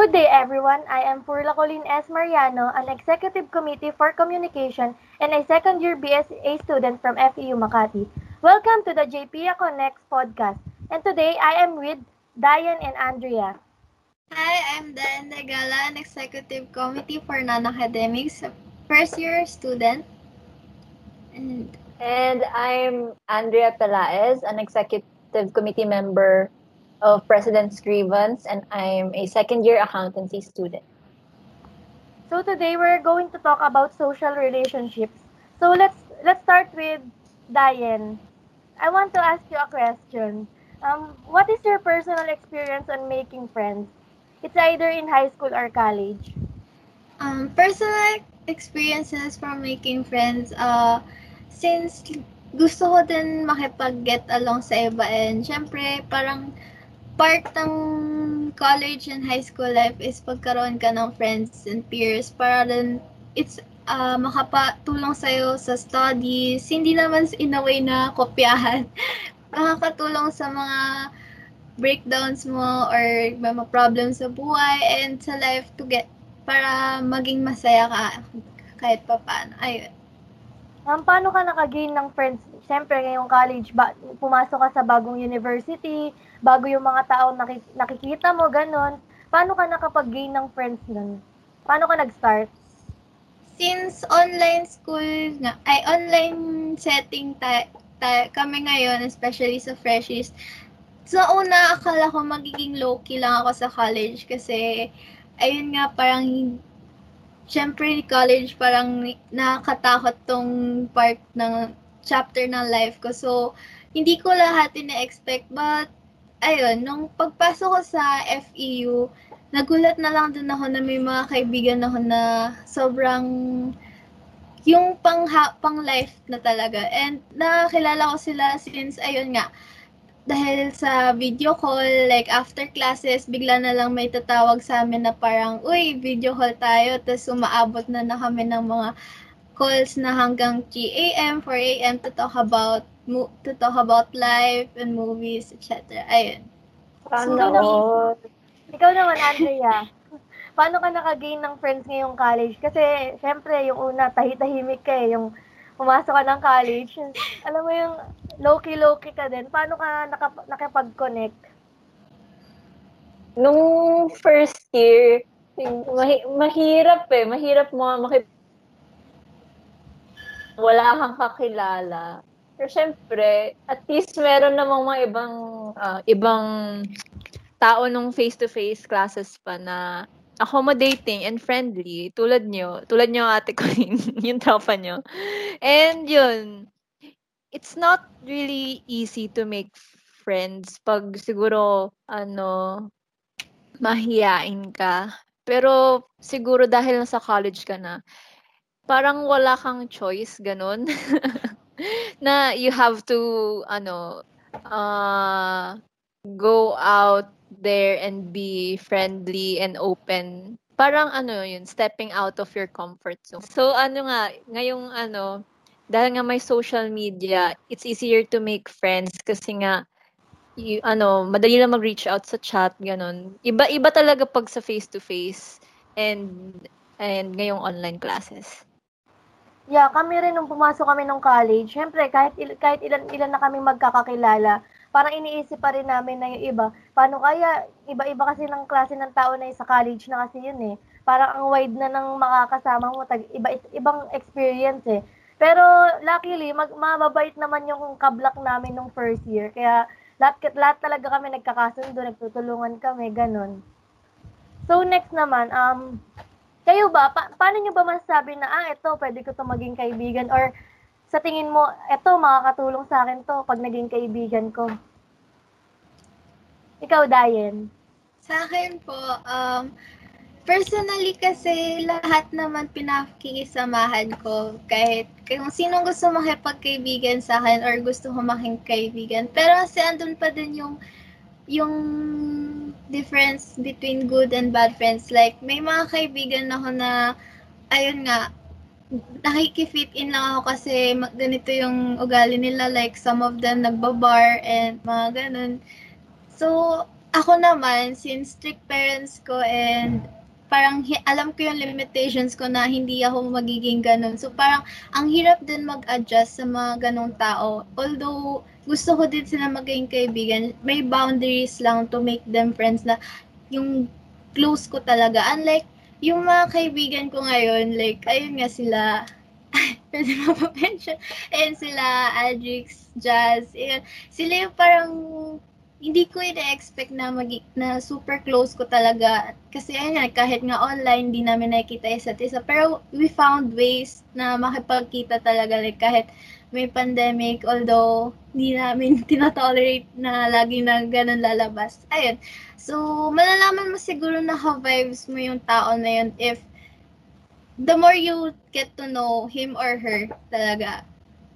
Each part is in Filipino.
Good day, everyone. I am Purla Colleen S. Mariano, an Executive Committee for Communication and a second-year BSA student from FEU Makati. Welcome to the JPIA Connects podcast. And today, I am with Diane and Andrea. Hi, I'm Diane Nagala, an Executive Committee for Non-Academics, first-year student. And, and I'm Andrea Pelaez, an Executive Committee member of President's Grievance, and I'm a second year accountancy student. So today we're going to talk about social relationships. So let's let's start with Diane. I want to ask you a question. Um, what is your personal experience on making friends? It's either in high school or college. Um, personal experiences from making friends, uh, since gusto ko din makipag-get along sa iba and syempre parang part ng college and high school life is pagkaroon ka ng friends and peers para din it's uh, makapatulong sa'yo sa studies. Hindi naman in a way na kopyahan. Makakatulong sa mga breakdowns mo or mga problems sa buhay and sa life to get para maging masaya ka kahit pa paano. Ayun. Um, paano ka nakagain ng friends? Siyempre, ngayong college, ba, pumasok ka sa bagong university, bago yung mga tao nakik- nakikita mo, ganun. Paano ka nakapag-gain ng friends nun? Paano ka nag-start? Since online school nga, ay online setting ta- ta- kami ngayon, especially sa freshies, sa una, akala ko magiging low-key lang ako sa college kasi, ayun nga, parang syempre college parang nakakatakot tong part ng chapter ng life ko. So, hindi ko lahat ina-expect but ayun, nung pagpasok ko sa FEU, nagulat na lang din ako na may mga kaibigan ako na sobrang yung pang pang life na talaga. And nakakilala ko sila since ayun nga, dahil sa video call, like after classes, bigla na lang may tatawag sa amin na parang, uy, video call tayo, tapos umaabot na na kami ng mga calls na hanggang 3 a.m., 4 a.m. to talk about to talk about life and movies, etc. Ayun. Paano? So, ikaw naman, Andrea. paano ka nakagain ng friends ngayong college? Kasi, syempre, yung una, tahi-tahimik ka eh. Yung pumasok ka ng college, alam mo yung low-key, low-key ka din. Paano ka nakap- nakapag-connect? Nung first year, mahi- mahirap eh. Mahirap mo makip wala kang kakilala. Pero syempre, at least meron namang mga ibang uh, ibang tao nung face-to-face classes pa na accommodating and friendly tulad nyo, tulad nyo ate ko yung tropa nyo. And yun, it's not really easy to make friends pag siguro ano mahiyain ka. Pero siguro dahil nasa college ka na, parang wala kang choice ganun. na you have to ano uh, go out there and be friendly and open. Parang ano yun, stepping out of your comfort zone. So ano nga, ngayong ano, dahil nga may social media, it's easier to make friends kasi nga you, ano, madali lang mag-reach out sa chat, ganun. Iba-iba talaga pag sa face-to-face and and ngayong online classes. Yeah, kami rin nung pumasok kami nung college, syempre kahit il- kahit ilan ilan na kami magkakakilala, parang iniisip pa rin namin na yung iba, paano kaya iba-iba kasi ng klase ng tao na sa college na kasi yun eh. Parang ang wide na ng makakasama mo, tag, iba ibang experience eh. Pero luckily, mag, mababait naman yung kablak namin nung first year. Kaya lahat, lahat talaga kami nagkakasundo, nagtutulungan kami, ganun. So next naman, um, kayo ba, pa- paano nyo ba masasabi na, ah, ito, pwede ko to maging kaibigan? Or sa tingin mo, ito, makakatulong sa akin to pag naging kaibigan ko? Ikaw, Diane. Sa akin po, um, personally kasi lahat naman pinakikisamahan ko kahit kung sinong gusto makipagkaibigan sa akin or gusto ko making kaibigan. Pero kasi andun pa din yung yung difference between good and bad friends. Like, may mga kaibigan ako na, ayun nga, nakikifit in lang ako kasi ganito yung ugali nila. Like, some of them nagbabar and mga ganun. So, ako naman, since strict parents ko and parang alam ko yung limitations ko na hindi ako magiging ganun. So parang ang hirap din mag-adjust sa mga ganong tao. Although gusto ko din sila maging kaibigan, may boundaries lang to make them friends na yung close ko talaga. Unlike yung mga kaibigan ko ngayon, like, ayun nga sila, pwede mapapension, ayun sila, Adrix, Jazz, ayun, sila yung parang hindi ko ina-expect na magi na super close ko talaga. Kasi ayun nga, kahit nga online hindi namin nakikita isa't isa. Pero we found ways na makipagkita talaga like kahit may pandemic although hindi namin tinatolerate na lagi na ganun lalabas ayun so malalaman mo siguro na ha-vibes mo yung tao na yun if the more you get to know him or her talaga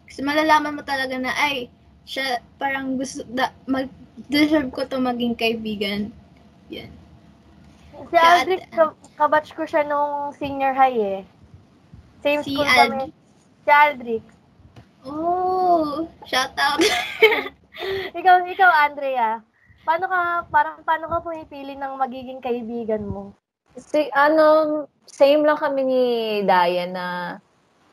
kasi malalaman mo talaga na ay siya parang gusto da, mag deserve ko to maging kaibigan. Yan. Si Aldrich, ka- kabatch ko siya nung senior high eh. Same Si school kami. Si Aldrich. Oh, shout out. ikaw, ikaw, Andrea. Paano ka, parang, paano ka pumipili ng magiging kaibigan mo? Si, ano, same lang kami ni Daya na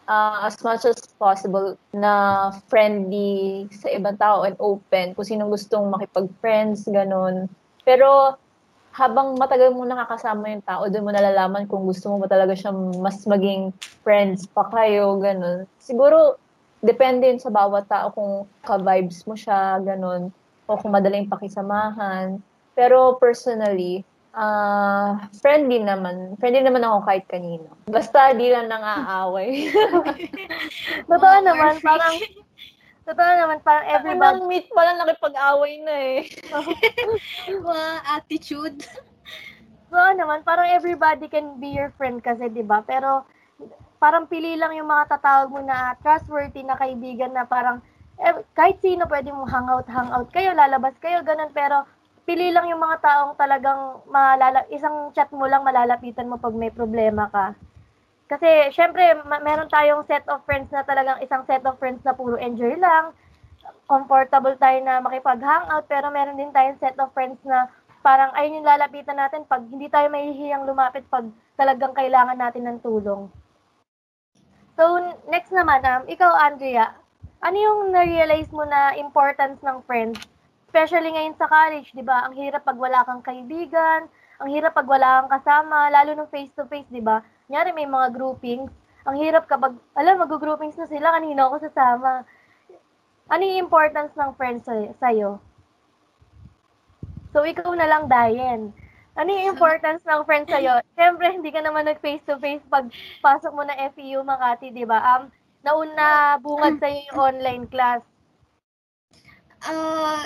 uh, as much as possible na friendly sa ibang tao and open kung sinong gustong makipag-friends, ganun. Pero habang matagal mo nakakasama yung tao, doon mo nalalaman kung gusto mo ba talaga siya mas maging friends pa kayo, ganun. Siguro, depende yun sa bawat tao kung ka-vibes mo siya, ganun. O kung madaling pakisamahan. Pero personally, uh, friendly naman. Friendly naman ako kahit kanino. Basta di lang nang-aaway. Totoo naman, parang Totoo naman, parang everybody... Nang meet pa lang nakipag-away na eh. Mga attitude. Oo naman, parang everybody can be your friend kasi, di ba? Pero parang pili lang yung mga tatawag mo na trustworthy na kaibigan na parang eh, kahit sino pwede mo hangout, hangout kayo, lalabas kayo, ganun. Pero pili lang yung mga taong talagang malala isang chat mo lang malalapitan mo pag may problema ka. Kasi syempre ma- meron tayong set of friends na talagang isang set of friends na puro enjoy lang. Comfortable tayo na makipag-hangout pero meron din tayong set of friends na parang ayun yung lalapitan natin pag hindi tayo mahihiyang lumapit pag talagang kailangan natin ng tulong. So next naman um ikaw Andrea, ano yung na-realize mo na importance ng friends especially ngayon sa college, 'di ba? Ang hirap pag wala kang kaibigan, ang hirap pag wala kang kasama, lalo nung face to face, 'di ba? Nyari may mga groupings. Ang hirap kapag alam mag-groupings na sila, kanina ako sasama. Ano yung importance ng friends sa iyo? So ikaw na lang Dayen. Ano yung importance ng friends sa iyo? Siyempre, hindi ka naman nag face to face pag pasok mo na FEU Makati, 'di ba? Um, nauna bungad sa yung online class. Ah, uh,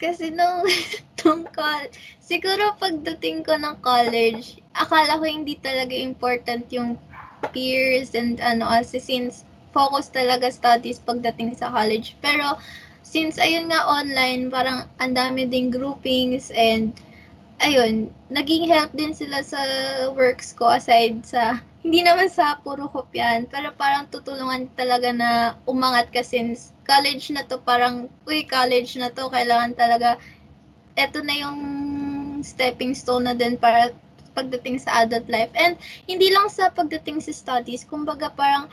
kasi nung, nung call, siguro pagdating ko ng college, akala ko hindi talaga important yung peers and ano, kasi since focus talaga studies pagdating sa college. Pero, since ayun nga online, parang ang dami ding groupings and ayun, naging help din sila sa works ko aside sa hindi naman sa puro kopyan, pero parang tutulungan talaga na umangat ka since college na to, parang, uy, college na to, kailangan talaga, eto na yung stepping stone na din para pagdating sa adult life. And hindi lang sa pagdating sa studies, kumbaga parang,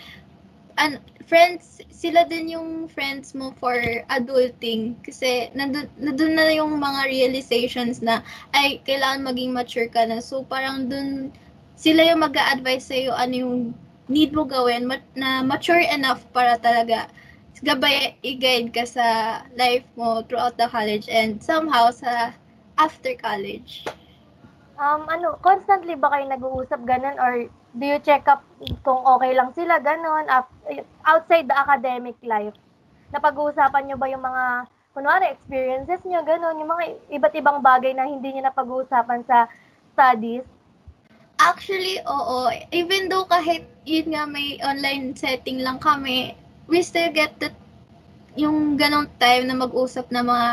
an, friends, sila din yung friends mo for adulting. Kasi nandun, nandun na yung mga realizations na, ay, kailangan maging mature ka na. So, parang dun, sila yung mag advise sa'yo ano yung need mo gawin na mature enough para talaga gabay i-guide ka sa life mo throughout the college and somehow sa after college. Um, ano, constantly ba kayo nag-uusap ganun or do you check up kung okay lang sila ganun outside the academic life? Napag-uusapan nyo ba yung mga kunwari experiences nyo ganun, yung mga iba't ibang bagay na hindi nyo napag-uusapan sa studies? Actually, oo. Even though kahit yun nga may online setting lang kami, we still get that yung ganong time na mag-usap na mga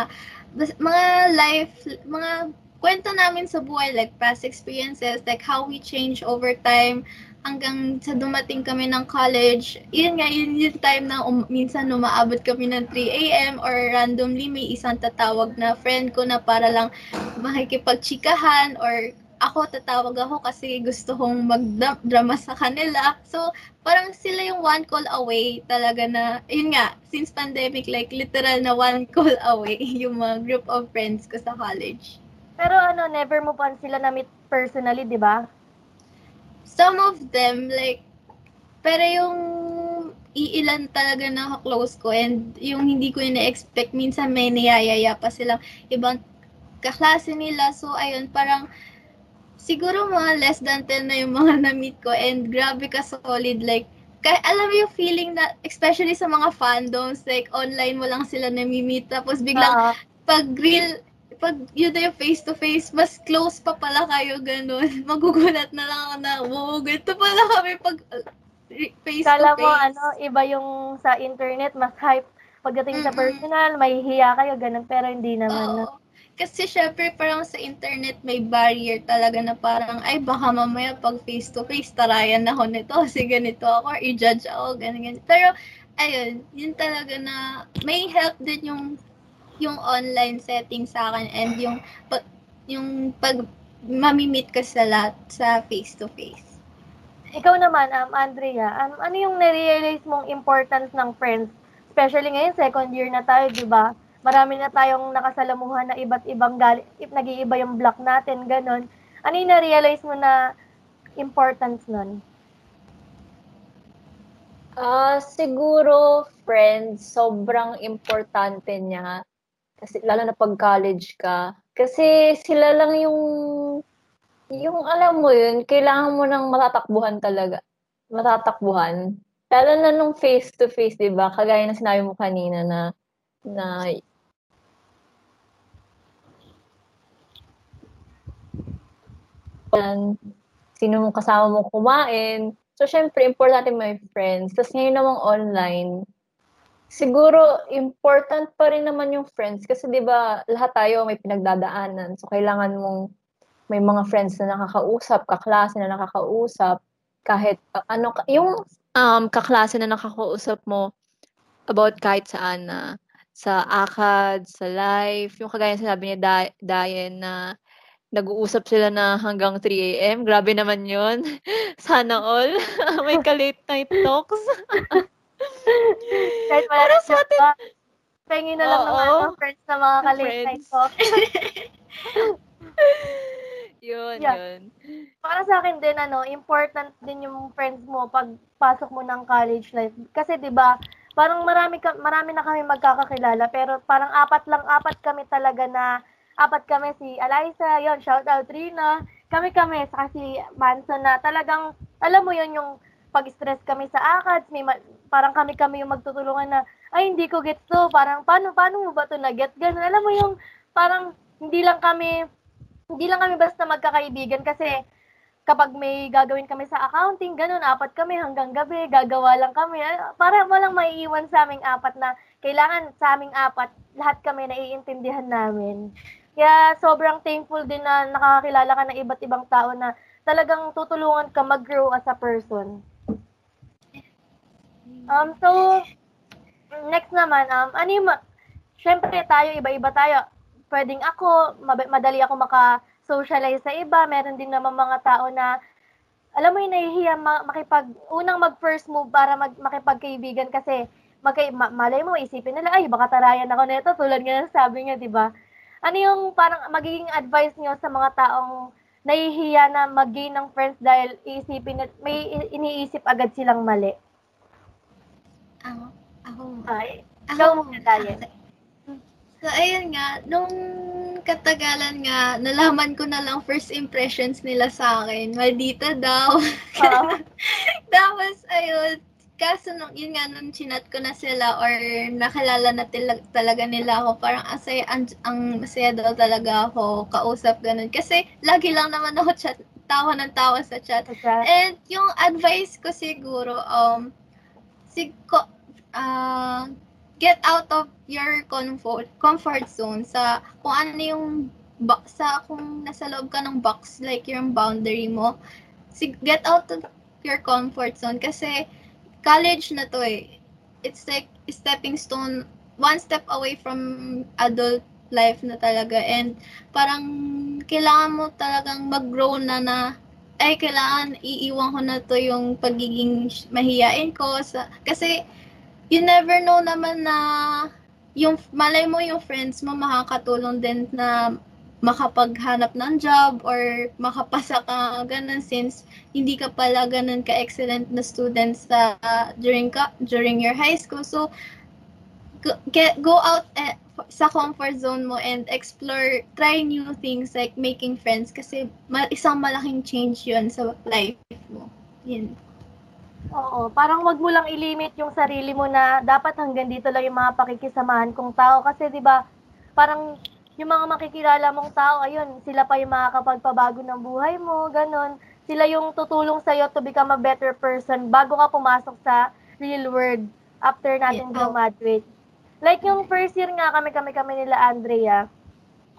mga life, mga kwento namin sa buhay, like past experiences, like how we change over time, hanggang sa dumating kami ng college, yun nga, yun yung time na um, minsan umaabot kami ng 3 a.m. or randomly may isang tatawag na friend ko na para lang makikipagchikahan or ako tatawag ako kasi gusto kong magdrama sa kanila. So, parang sila yung one call away talaga na, yun nga, since pandemic, like literal na one call away yung mga group of friends ko sa college. Pero ano, never mo pa sila na-meet personally, di ba? Some of them, like, pero yung iilan talaga na close ko and yung hindi ko ina-expect, minsan may niyayaya pa silang ibang kaklase nila. So, ayun, parang siguro mga less than 10 na yung mga na-meet ko and grabe ka solid. Like, kaya alam mo yung feeling na, especially sa mga fandoms, like online mo lang sila nami-meet tapos biglang Ah, pag real, pag yun na yung face-to-face, mas close pa pala kayo, ganun. Magugulat na lang ako na, wow, ganito pala kami pag uh, face-to-face. kala mo, ano, iba yung sa internet, mas hype. Pagdating sa Mm-mm. personal, may hiya kayo, ganun. Pero hindi naman. Oo. Kasi syempre parang sa internet may barrier talaga na parang ay baka mamaya pag face to face tarayan ako nito kasi ganito ako or i-judge ako ganyan, ganyan. Pero ayun, yun talaga na may help din yung yung online setting sa akin and yung pag yung pag mamimit ka sa lahat sa face to face. Ikaw naman, um, Andrea, um, ano yung narealize mong importance ng friends? Especially ngayon, second year na tayo, di ba? Marami na tayong nakasalamuhan na iba't ibang gali, if nag-iiba yung block natin, ganun. Ano yung narealize mo na importance nun? Ah, siguro, friends, sobrang importante niya. Kasi, lalo na pag college ka. Kasi sila lang yung, yung alam mo yun, kailangan mo nang matatakbuhan talaga. Matatakbuhan. Lalo na nung face-to-face, di ba? Kagaya na sinabi mo kanina na, na yan, sino mong kasama mo kumain. So, syempre, importante may friends. Tapos ngayon namang online, siguro, important pa rin naman yung friends. Kasi di ba lahat tayo may pinagdadaanan. So, kailangan mong may mga friends na nakakausap, kaklase na nakakausap, kahit uh, ano, yung um, kaklase na nakakausap mo about kahit saan na sa akad, sa life, yung kagaya sinabi niya Di- Diane na nag-uusap sila na hanggang 3 a.m. Grabe naman yun. Sana all. May ka-late night talks. Kahit wala Para sa job ka, pengi na lang ng Oo. ano, friends na mga Ng night friends. talk. yun, Yeah. yun. Para sa akin din, ano, important din yung friends mo pag pasok mo ng college life. Kasi 'di ba parang marami, ka, marami na kami magkakakilala, pero parang apat lang, apat kami talaga na, apat kami si Eliza, yon shout out Rina, kami-kami, saka si Manson na talagang, alam mo yon yung pag-stress kami sa ACADS, may ma- parang kami-kami yung magtutulungan na, ay, hindi ko gets to, parang, paano, paano mo ba to na-get? Ganun, alam mo yung, parang, hindi lang kami, hindi lang kami basta magkakaibigan kasi kapag may gagawin kami sa accounting, ganun, apat kami hanggang gabi, gagawa lang kami. Ah, Para walang maiiwan sa aming apat na kailangan sa aming apat, lahat kami naiintindihan namin. Kaya sobrang thankful din na nakakakilala ka ng iba't ibang tao na talagang tutulungan ka mag-grow as a person. Um, so, next naman, um, ano yung, syempre tayo, iba-iba tayo. Pwedeng ako, madali ako maka-socialize sa iba. Meron din naman mga tao na, alam mo yung nahihiya ma- makipag, unang mag-first move para mag- makipagkaibigan kasi magkay, ma- malay mo, isipin nila, ay, baka tarayan ako nito, tulad nga ng sabi niya, di ba? Ano yung parang magiging advice niyo sa mga taong nahihiya na mag-gain ng friends dahil iisipin may iniisip agad silang mali? Ako, ako, Ay, ako muna, Dayan. So, ayun nga, nung katagalan nga, nalaman ko na lang first impressions nila sa akin. Maldita daw. Tapos, ayun, kaso nung, yun nga, nung chinat ko na sila or nakilala na tila- talaga nila ako, parang asay, ang, ang masaya daw talaga ako, kausap, ganun. Kasi, lagi lang naman ako chat, tawa ng tawa sa chat. Sa- And yung advice ko siguro, um, sigko, ah, get out of your comfort comfort zone sa kung ano yung sa kung nasa loob ka ng box like yung boundary mo sig- get out of your comfort zone kasi college na to eh. It's like stepping stone, one step away from adult life na talaga and parang kailangan mo talagang mag-grow na na ay kailangan iiwan ko na to yung pagiging mahiyain ko sa kasi you never know naman na yung malay mo yung friends mo makakatulong din na makapaghanap ng job or makapasa ka ganun since hindi ka pala ganun ka excellent na student sa uh, during ka during your high school so get go out eh, sa comfort zone mo and explore, try new things like making friends kasi ma- isang malaking change yun sa life mo. Yun. Oo, parang wag mo lang ilimit yung sarili mo na dapat hanggang dito lang yung mga pakikisamahan kong tao kasi 'di ba? Parang yung mga makikilala mong tao, ayun, sila pa yung makakapagpabago ng buhay mo, ganun. Sila yung tutulong sa'yo to become a better person bago ka pumasok sa real world after natin Yeah. graduate. Like yung first year nga kami kami kami nila Andrea.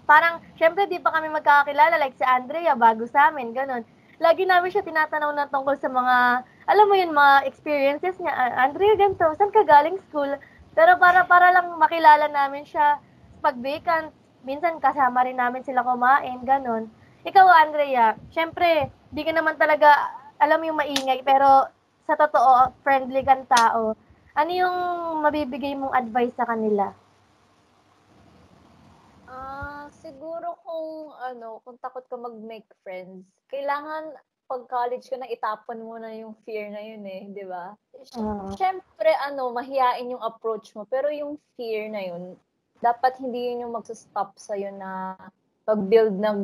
Parang syempre di pa kami magkakakilala like si Andrea bago sa amin, ganun. Lagi namin siya tinatanaw na tungkol sa mga alam mo yun mga experiences niya. "Ah, Andrea ganito, saan ka galing school? Pero para para lang makilala namin siya pag vacant, minsan kasama rin namin sila kumain, ganun. Ikaw, Andrea, syempre, di ka naman talaga alam yung maingay, pero sa totoo, friendly kang tao. Ano yung mabibigay mong advice sa kanila? Ah, siguro kung ano, kung takot ka mag-make friends, kailangan pag college ka na itapon mo na yung fear na yun eh, di ba? Siyempre, ano, mahiyain yung approach mo, pero yung fear na yun, dapat hindi yun yung magsa-stop sa'yo na pag-build ng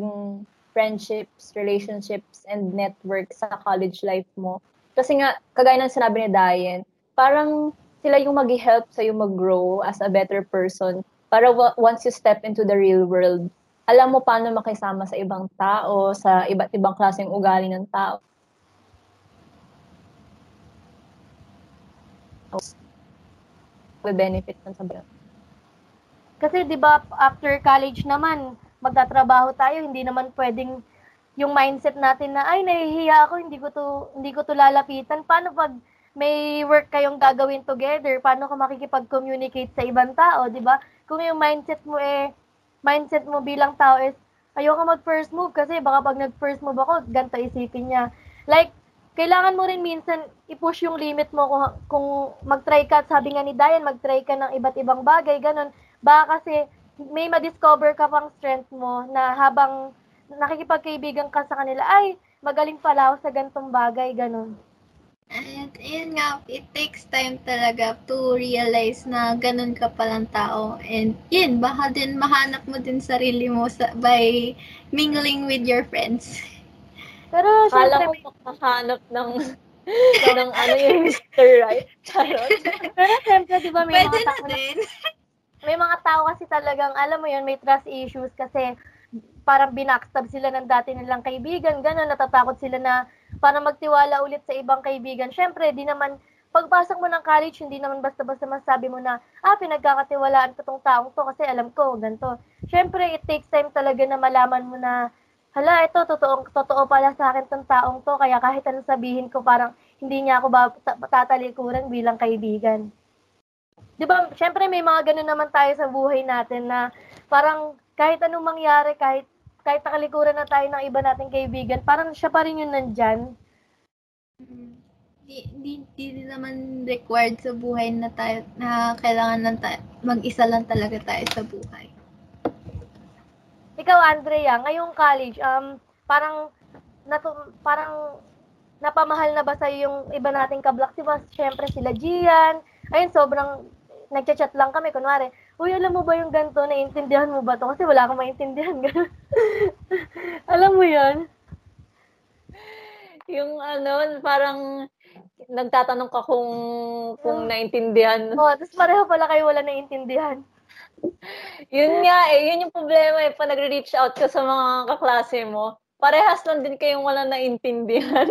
friendships, relationships, and network sa college life mo. Kasi nga, kagaya ng sinabi ni Diane, parang sila yung mag-help sa'yo mag-grow as a better person para wa- once you step into the real world, alam mo paano makisama sa ibang tao, sa iba't ibang klaseng ugali ng tao. benefit man sa buhay. Kasi 'di ba after college naman, magtatrabaho tayo, hindi naman pwedeng yung mindset natin na ay nahihiya ako, hindi ko to hindi ko to lalapitan. Paano pag may work kayong gagawin together? Paano ka makikipag-communicate sa ibang tao, 'di ba? Kung yung mindset mo eh mindset mo bilang tao is ayoko mag first move kasi baka pag nag first move ako, ganito isipin niya. Like kailangan mo rin minsan i-push yung limit mo kung, kung mag-try ka, sabi nga ni Diane, mag-try ka ng iba't ibang bagay, ganun. Baka kasi may ma-discover ka pang strength mo na habang nakikipagkaibigan ka sa kanila, ay, magaling pala ako sa gantong bagay, ganun. And yun nga, it takes time talaga to realize na ganun ka palang tao. And yun, baka din mahanap mo din sarili mo sa, by mingling with your friends. Pero, Akala syempre, ko makahanap ng ng ano yung Mr. Right? Charot. pero syempre, di ba, may Pwede mga na tao na din. may mga tao kasi talagang, alam mo yun, may trust issues kasi parang binackstab sila ng dati nilang kaibigan, gano'n, natatakot sila na parang magtiwala ulit sa ibang kaibigan. Siyempre, di naman, pagpasok mo ng college, hindi naman basta-basta masabi mo na, ah, pinagkakatiwalaan ko tong taong to kasi alam ko, ganito. Siyempre, it takes time talaga na malaman mo na, hala, ito, totoo, totoo pala sa akin tong taong to, kaya kahit anong sabihin ko, parang hindi niya ako tatalikuran bilang kaibigan. 'di ba? Syempre may mga ganun naman tayo sa buhay natin na parang kahit anong mangyari, kahit kahit nakalikuran na tayo ng iba nating kaibigan, parang siya pa rin yung nandyan. Di, di, di naman required sa buhay na tayo, na kailangan lang tayo, mag-isa lang talaga tayo sa buhay. Ikaw, Andrea, ngayong college, um, parang, natu- parang napamahal na ba sa'yo yung iba nating kablak? Diba, syempre sila Gian, ayun, sobrang, nagchat-chat lang kami, kunwari, uy, alam mo ba yung ganito, naiintindihan mo ba to? Kasi wala akong maintindihan. alam mo yan? Yung ano, parang nagtatanong ka kung kung naintindihan. Oh, tapos pareho pala kayo wala naiintindihan. Yun nga eh, yun yung problema eh, pag nagre-reach out ka sa mga kaklase mo, parehas lang din kayong wala naintindihan.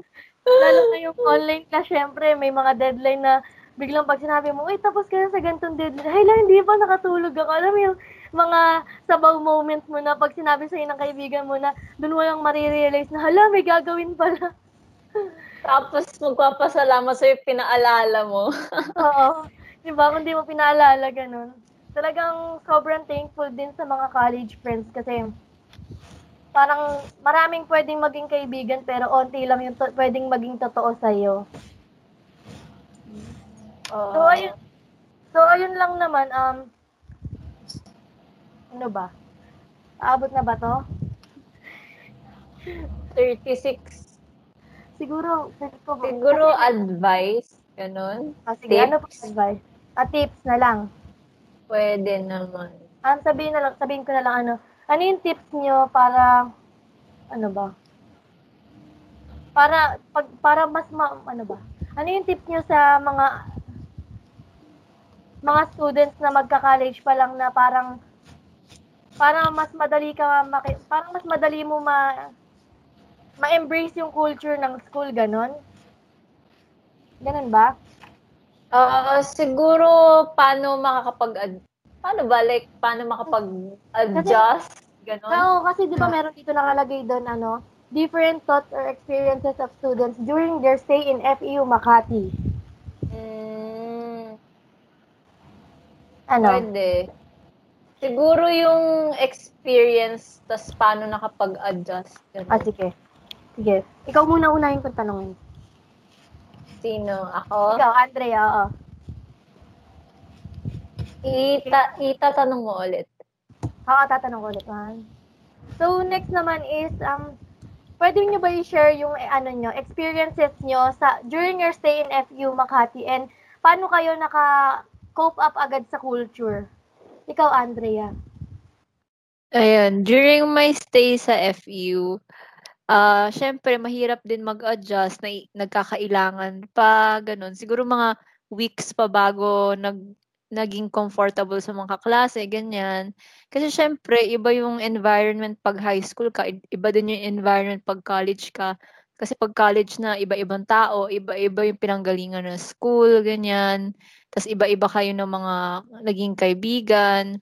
Lalo na yung online class, syempre, may mga deadline na biglang pag sinabi mo, uy, tapos ka na sa ganitong deadline. Ay lang, hindi pa nakatulog ako. Alam mo yung mga sabaw moment mo na pag sinabi sa'yo ng kaibigan mo na doon walang marirealize na, hala, may gagawin pala. Tapos magpapasalamat sa'yo, pinaalala mo. Oo. Di ba? Kung di mo pinaalala, ganun. Talagang sobrang thankful din sa mga college friends kasi parang maraming pwedeng maging kaibigan pero onti lang yung to- pwedeng maging totoo sa'yo. Oo. So, ayun. So, ayun lang naman. Um, ano ba? Aabot na ba to? 36. Siguro, pwede ko ba? Siguro advice, ganun. Ah, sige, tips? ano pa advice? Ah, tips na lang. Pwede naman. Um, sabihin na lang, sabihin ko na lang ano. Ano yung tips nyo para, ano ba? Para, pag, para mas ma, ano ba? Ano yung tips nyo sa mga, mga students na magka-college pa lang na parang, para mas madali ka maki, parang mas madali mo ma, ma-embrace yung culture ng school, ganon? Ganon ba? Ah, siguro paano makakapag paano ba like paano makapag-adjust ganon? Oo, kasi di ba meron dito nakalagay doon, ano, different thoughts or experiences of students during their stay in FEU Makati. Ano? Pwede. Siguro yung experience tas paano nakapag-adjust. ganun. Ah, sige. Sige. Ikaw muna unahin kong tanongin. Sino? Ako? Ikaw, Andrea, oo. Ita, itatanong mo ulit. Ako, tatanong ko ulit, man. So, next naman is, um, pwede nyo ba i-share yung, eh, ano nyo, experiences nyo sa, during your stay in FU Makati and paano kayo naka-cope up agad sa culture? Ikaw, Andrea. Ayun, during my stay sa FU, ah syempre mahirap din mag-adjust na nagkakailangan pa ganun. Siguro mga weeks pa bago nag naging comfortable sa mga kaklase, ganyan. Kasi syempre iba yung environment pag high school ka, iba din yung environment pag college ka. Kasi pag college na iba-ibang tao, iba-iba yung pinanggalingan ng school, ganyan. Tapos iba-iba kayo ng mga naging kaibigan.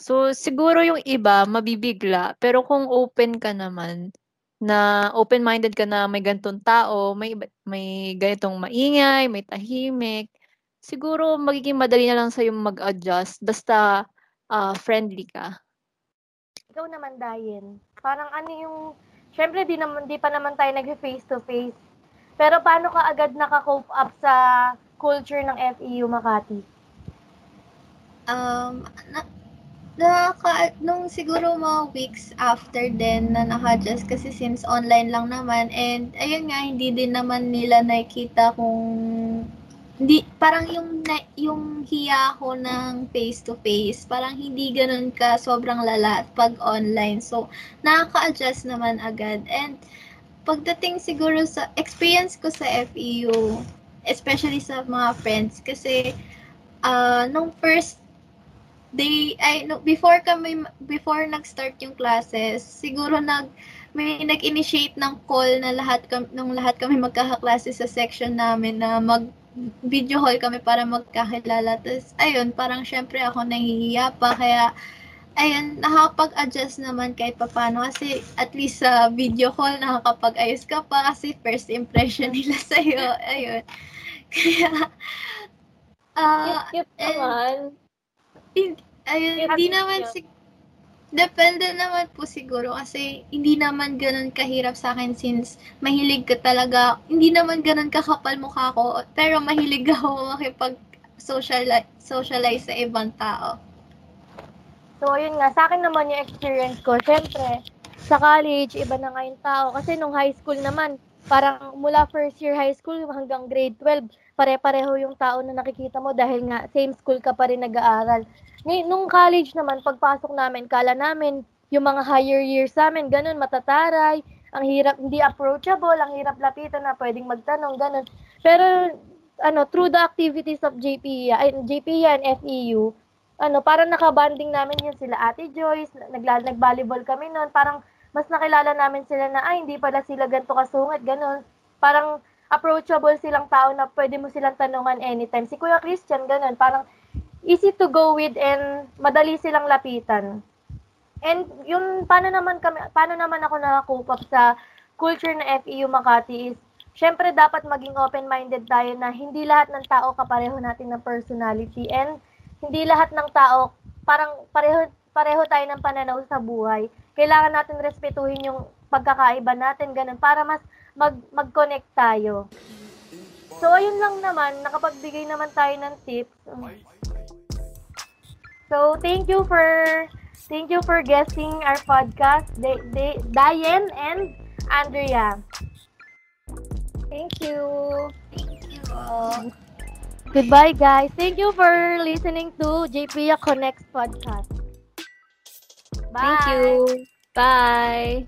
So, siguro yung iba, mabibigla. Pero kung open ka naman, na open-minded ka na may ganitong tao, may, may ganitong maingay, may tahimik, siguro magiging madali na lang sa'yo mag-adjust. Basta ah, friendly ka. Ikaw naman, Dayen. Parang ano yung, syempre di, naman, di pa naman tayo nag-face to face. Pero paano ka agad naka-cope up sa culture ng FEU Makati? Um, na, nakaka, nung siguro mga weeks after din na naka-adjust kasi since online lang naman and ayun nga, hindi din naman nila nakikita kung hindi, parang yung, na, yung hiya ko ng face to face, parang hindi ganun ka sobrang lala pag online. So, nakaka-adjust naman agad. And, pagdating siguro sa experience ko sa FEU, especially sa mga friends, kasi, ah nung first day, ay, no, before kami, before nag-start yung classes, siguro nag, may nag-initiate ng call na lahat kami, nung lahat kami magkakaklase sa section namin na mag video call kami para magkakilala. Tapos, ayun, parang syempre ako nahihiya pa. Kaya, ayun, nakakapag-adjust naman kahit papano. Kasi, at least sa video call, nakakapag-ayos ka pa. Kasi, first impression nila sa'yo. Ayun. Kaya, ah, Cute, cute and- naman. Ayun, Cute hindi naman sig- Depende naman po siguro kasi hindi naman ganun kahirap sa akin since mahilig ka talaga. Hindi naman ganun kakapal mukha ko pero mahilig ako makipag socialize, socialize sa ibang tao. So, yun nga, sa akin naman yung experience ko. Siyempre, sa college, iba na nga yung tao. Kasi nung high school naman, parang mula first year high school hanggang grade 12, pare-pareho yung tao na nakikita mo dahil nga same school ka pa rin nag-aaral. Ngayon, nung college naman, pagpasok namin, kala namin, yung mga higher years namin, ganun, matataray, ang hirap, hindi approachable, ang hirap lapitan na pwedeng magtanong, ganun. Pero, ano, through the activities of JPIA, ay, JPIA and FEU, ano, parang nakabanding namin yun sila Ate Joyce, nagla- nag-volleyball kami noon, parang mas nakilala namin sila na, ay, hindi pala sila ganito kasungit, ganun. Parang approachable silang tao na pwede mo silang tanungan anytime. Si Kuya Christian, ganun, parang easy to go with and madali silang lapitan. And yung paano naman kami, paano naman ako nakakope up sa culture na FEU Makati is, syempre dapat maging open-minded tayo na hindi lahat ng tao kapareho natin ng personality and hindi lahat ng tao parang pareho pareho tayo ng pananaw sa buhay. Kailangan natin respetuhin yung pagkakaiba natin ganun para mas mag mag-connect tayo. So ayun lang naman, nakapagbigay naman tayo ng tips. So thank you for thank you for guesting our podcast, De, De, Diane and Andrea. Thank you. Thank you. Goodbye, guys. Thank you for listening to JPia Connects podcast. Bye. Thank you. Bye.